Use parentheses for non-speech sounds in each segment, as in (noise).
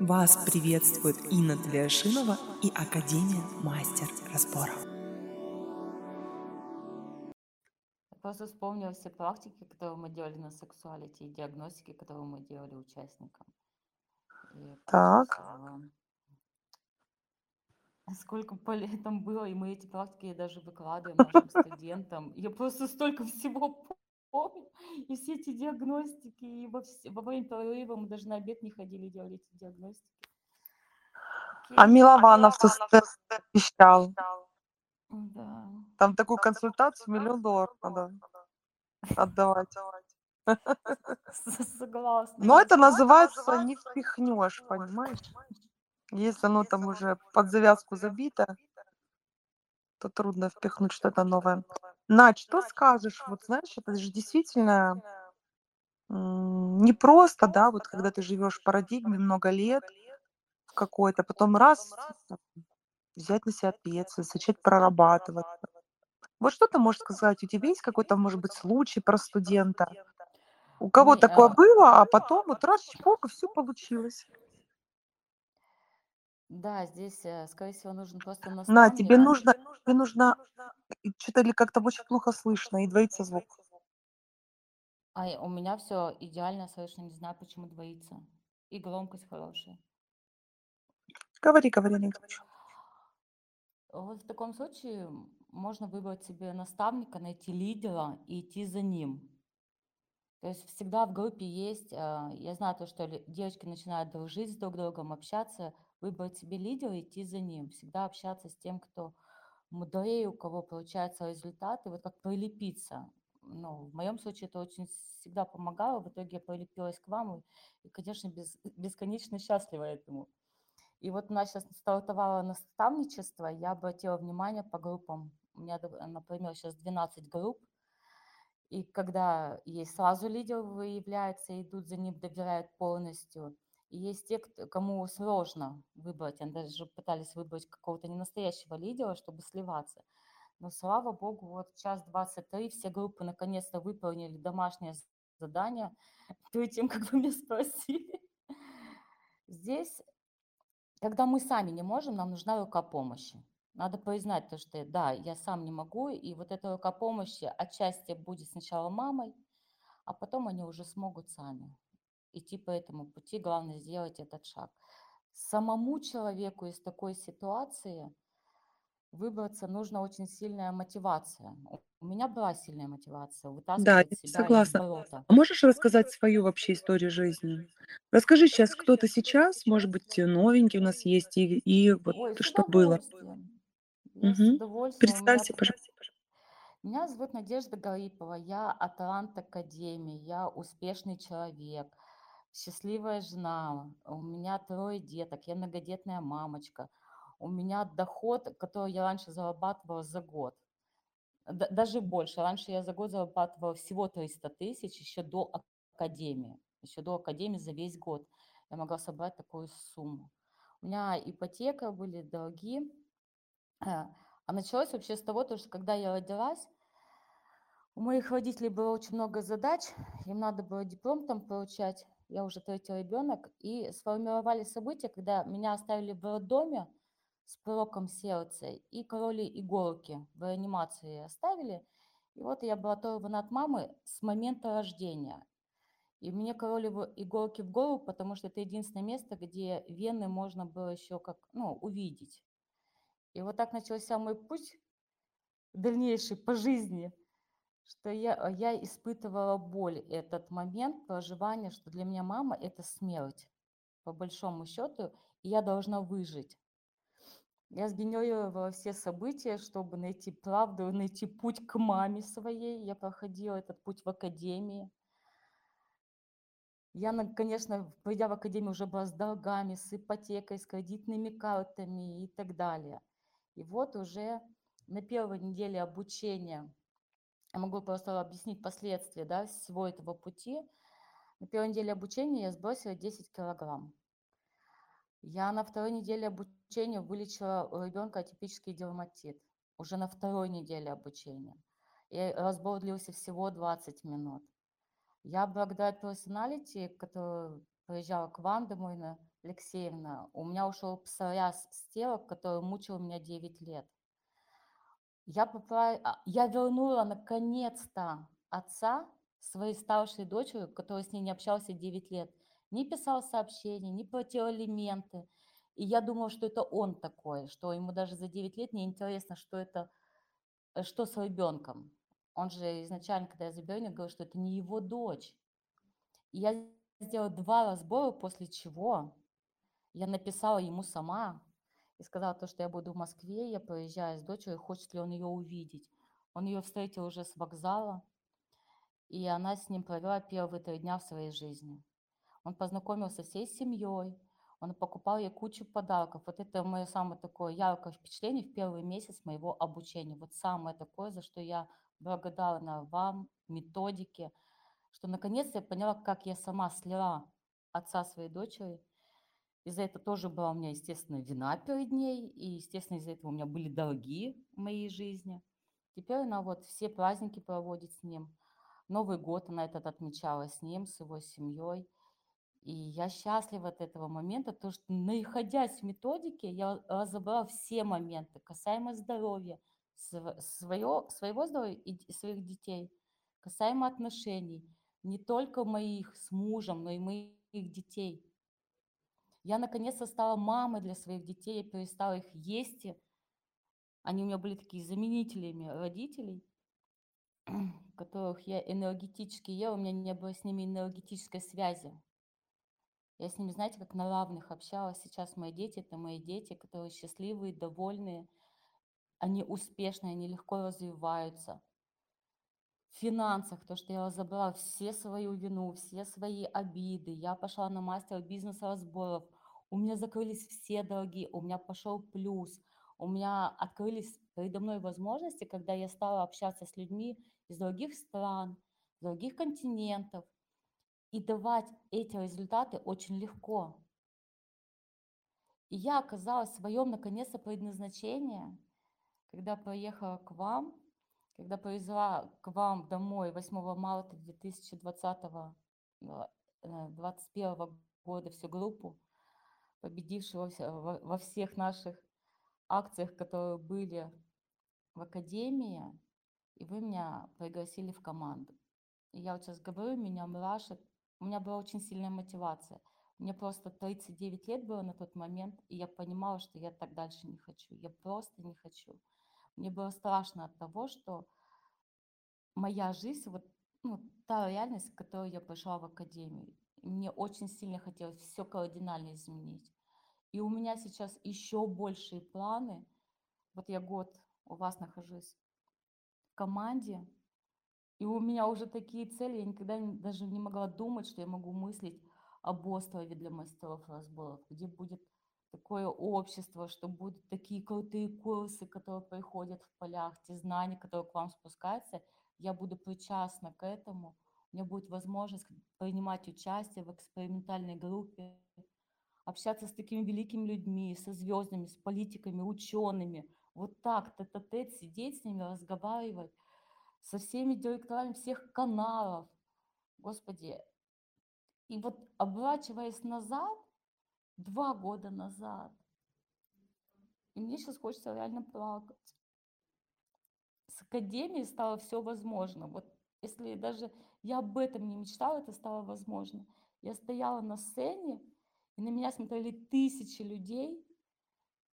Вас приветствует Инна Тлешинова и Академия Мастер Разборов. Я просто вспомнила все практики, которые мы делали на сексуалити, и диагностики, которые мы делали участникам. И Так. сколько полей там было, и мы эти практики даже выкладываем нашим студентам. Я просто столько всего помню, и все эти диагностики, и во, вс- во время перерыва мы даже на обед не ходили, делали эти диагностики. А Окей. Милованов со обещал. Да. Там такую консультацию миллион долларов надо отдавать. (laughs) Согласна. Но это называется не впихнешь, понимаешь? Если оно там уже под завязку забито, то трудно впихнуть что-то новое. Надь, что скажешь? Вот знаешь, это же действительно м, не просто, да, вот когда ты живешь в парадигме много лет в какой-то, потом раз там, взять на себя ответственность, начать прорабатывать. Вот что ты можешь сказать? У тебя есть какой-то, может быть, случай про студента? У кого Не, такое а, было, а потом вот раз чпок, и все получилось. Да, здесь, э, скорее всего, нужен просто На, тебе наставник. нужно, тебе нужно, что-то или как-то очень плохо слышно, и двоится звук. А у меня все идеально слышно, не знаю, почему двоится. И громкость хорошая. Говори, говори, не отвечу. Вот в таком случае можно выбрать себе наставника, найти лидера и идти за ним. То есть всегда в группе есть, а, я знаю то, что девочки начинают дружить с друг другом, общаться, выбрать себе лидера и идти за ним. Всегда общаться с тем, кто мудрее, у кого получаются результаты, вот как прилепиться. Ну, в моем случае это очень всегда помогало. В итоге я прилепилась к вам и, конечно, без- (laughs) бесконечно счастлива этому. И вот у нас сейчас стартовало наставничество, я обратила внимание по группам. У меня, например, сейчас 12 групп, и когда есть сразу лидер выявляется, идут за ним, добирают полностью. Есть те, кому сложно выбрать. Они даже пытались выбрать какого-то ненастоящего лидера, чтобы сливаться. Но слава богу, вот час 23 все группы наконец-то выполнили домашнее задание (laughs) перед тем, как вы меня спросили. Здесь, когда мы сами не можем, нам нужна рука помощи. Надо признать то, что да, я сам не могу, и вот эта рука помощи отчасти будет сначала мамой, а потом они уже смогут сами идти по этому пути. Главное сделать этот шаг. Самому человеку из такой ситуации выбраться нужна очень сильная мотивация. У меня была сильная мотивация Да, вытаскивать себя из согласна. болота. А можешь рассказать свою вообще историю жизни? Расскажи сейчас, кто ты сейчас, может быть, новенький у нас есть, и, и вот Ой, что было. удовольствием. Я с Мгм. удовольствием. У меня Представься, т- пожалуйста. Меня зовут Надежда Гарипова, я Аталант Академии, я успешный человек, счастливая жена, у меня трое деток, я многодетная мамочка, у меня доход, который я раньше зарабатывала за год, даже больше. Раньше я за год зарабатывала всего 300 тысяч еще до Академии, еще до Академии за весь год я могла собрать такую сумму. У меня ипотека, были долги, а а началось вообще с того, то, что когда я родилась, у моих родителей было очень много задач, им надо было диплом там получать, я уже третий ребенок, и сформировали события, когда меня оставили в роддоме с пороком сердца, и короли иголки в реанимации оставили, и вот я была оторвана от мамы с момента рождения. И мне короли иголки в голову, потому что это единственное место, где вены можно было еще как, ну, увидеть. И вот так начался мой путь дальнейший по жизни, что я, а, я испытывала боль этот момент проживания, что для меня мама– это смерть, по большому счету, и я должна выжить. Я сгенерировала все события, чтобы найти правду, найти путь к маме своей. Я проходила этот путь в академии. Я, конечно, придя в академию, уже была с долгами, с ипотекой, с кредитными картами и так далее. И вот уже на первой неделе обучения, я могу просто объяснить последствия да, всего этого пути. На первой неделе обучения я сбросила 10 килограмм. Я на второй неделе обучения вылечила у ребенка атипический дерматит. Уже на второй неделе обучения. И разбор длился всего 20 минут. Я благодаря персоналити, который приезжал к вам домой на Алексеевна, у меня ушел псориаз с тела, который мучил меня 9 лет. Я, попра- а, я вернула наконец-то отца своей старшей дочери, которая с ней не общался 9 лет. Не писал сообщений, не платил алименты. И я думала, что это он такой, что ему даже за 9 лет не интересно, что это, э, что с ребенком. Он же изначально, когда я забеременела, говорил, что это не его дочь. И я сделала два разбора, после чего я написала ему сама и сказала то, что я буду в Москве, я поезжаю с дочерью, хочет ли он ее увидеть. Он ее встретил уже с вокзала, и она с ним провела первые три дня в своей жизни. Он познакомился всей семьей, он покупал ей кучу подарков. Вот это мое самое такое яркое впечатление в первый месяц моего обучения. Вот самое такое, за что я благодарна вам, методике, что наконец-то я поняла, как я сама слила отца своей дочери. Из-за этого тоже была у меня, естественно, вина перед ней, и, естественно, из-за этого у меня были долги в моей жизни. Теперь она вот все праздники проводит с ним. Новый год она этот отмечала с ним, с его семьей. И я счастлива от этого момента, то что находясь в методике, я разобрала все моменты касаемо здоровья, св- своего, здоровья и своих детей, касаемо отношений, не только моих с мужем, но и моих детей. Я наконец-то стала мамой для своих детей, я перестала их есть. Они у меня были такие заменителями родителей, (clears throat) которых я энергетически ела, у меня не было с ними энергетической связи. Я с ними, знаете, как на равных общалась. Сейчас мои дети– это мои дети, которые счастливые, довольные, они успешные, они легко развиваются. Финансах, то, что я разобрала все свою вину, все свои обиды, я пошла на мастер бизнес-разборов, у меня закрылись все долги, у меня пошел плюс, у меня открылись передо мной возможности, когда я стала общаться с людьми из других стран, других континентов, и давать эти результаты очень легко. И я оказалась в своем, наконец-то, предназначении, когда поехала к вам, когда привезла к вам домой 8 марта 2020 2021 года всю группу, победившую во, всех наших акциях, которые были в академии, и вы меня пригласили в команду. И я вот сейчас говорю, меня мурашит. У меня была очень сильная мотивация. Мне просто 39 лет было на тот момент, и я понимала, что я так дальше не хочу. Я просто не хочу. Мне было страшно от того, что моя жизнь, вот ну, та реальность, в которой я пошла в академию, мне очень сильно хотелось все кардинально изменить. И у меня сейчас еще большие планы. Вот я год у вас нахожусь в команде, и у меня уже такие цели, я никогда даже не могла думать, что я могу мыслить об острове для мастеров разборов, где будет такое общество, что будут такие крутые курсы, которые приходят в полях, те знания, которые к вам спускаются, я буду причастна к этому, у меня будет возможность принимать участие в экспериментальной группе, общаться с такими великими людьми, со звездами, с политиками, учеными, вот так, тет-а-тет, сидеть с ними, разговаривать, со всеми директорами всех каналов. Господи, и вот оборачиваясь назад, два года назад, и мне сейчас хочется реально плакать. С академией стало все возможно. Вот если даже я об этом не мечтала, это стало возможно. Я стояла на сцене, и на меня смотрели тысячи людей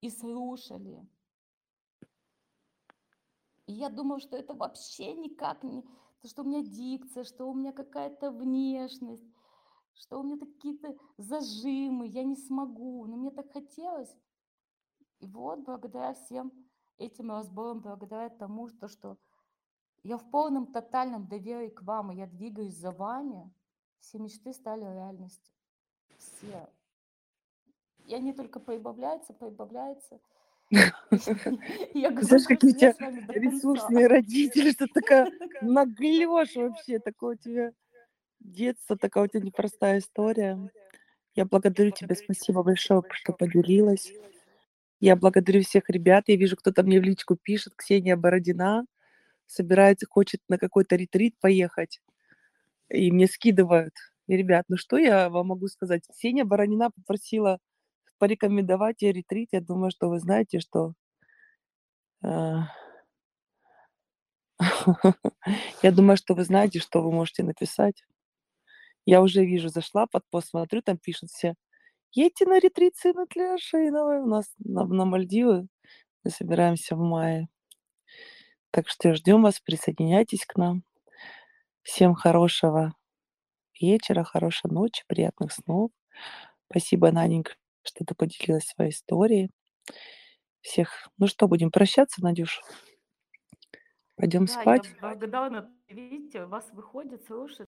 и слушали. И я думала, что это вообще никак не... то, Что у меня дикция, что у меня какая-то внешность, что у меня какие-то зажимы, я не смогу. Но мне так хотелось. И вот благодаря всем этим разборам, благодаря тому, что, что я в полном тотальном доверии к вам, и я двигаюсь за вами, все мечты стали реальностью. Все. И они только прибавляются, прибавляются. Я (laughs) (laughs) говорю, Знаешь, какие у тебя ресурсные родители, что (laughs) такая наглешь вообще, такое у тебя детство, такая у тебя непростая история. Я благодарю тебя, спасибо большое, что поделилась. Я благодарю всех ребят. Я вижу, кто-то мне в личку пишет, Ксения Бородина собирается, хочет на какой-то ретрит поехать. И мне скидывают. И, ребят, ну что я вам могу сказать? Ксения Баранина попросила порекомендовать ей ретрит. Я думаю, что вы знаете, что а (laughs) Я думаю, что вы знаете, что вы можете написать. Я уже вижу, зашла под пост, смотрю, там пишут все: "Едьте на ретрит с Инной Тлешиновой". У нас на на Мальдивы. Мы собираемся в мае. Так что ждем вас, присоединяйтесь к нам. Всем хорошего вечера, хорошей ночи, приятных снов. Спасибо, Наденька, что ты поделилась своей историей. Всех ну что, будем прощаться, Надюш? Пойдем Да, я спать? благодарна. Видите, вас выходит слушать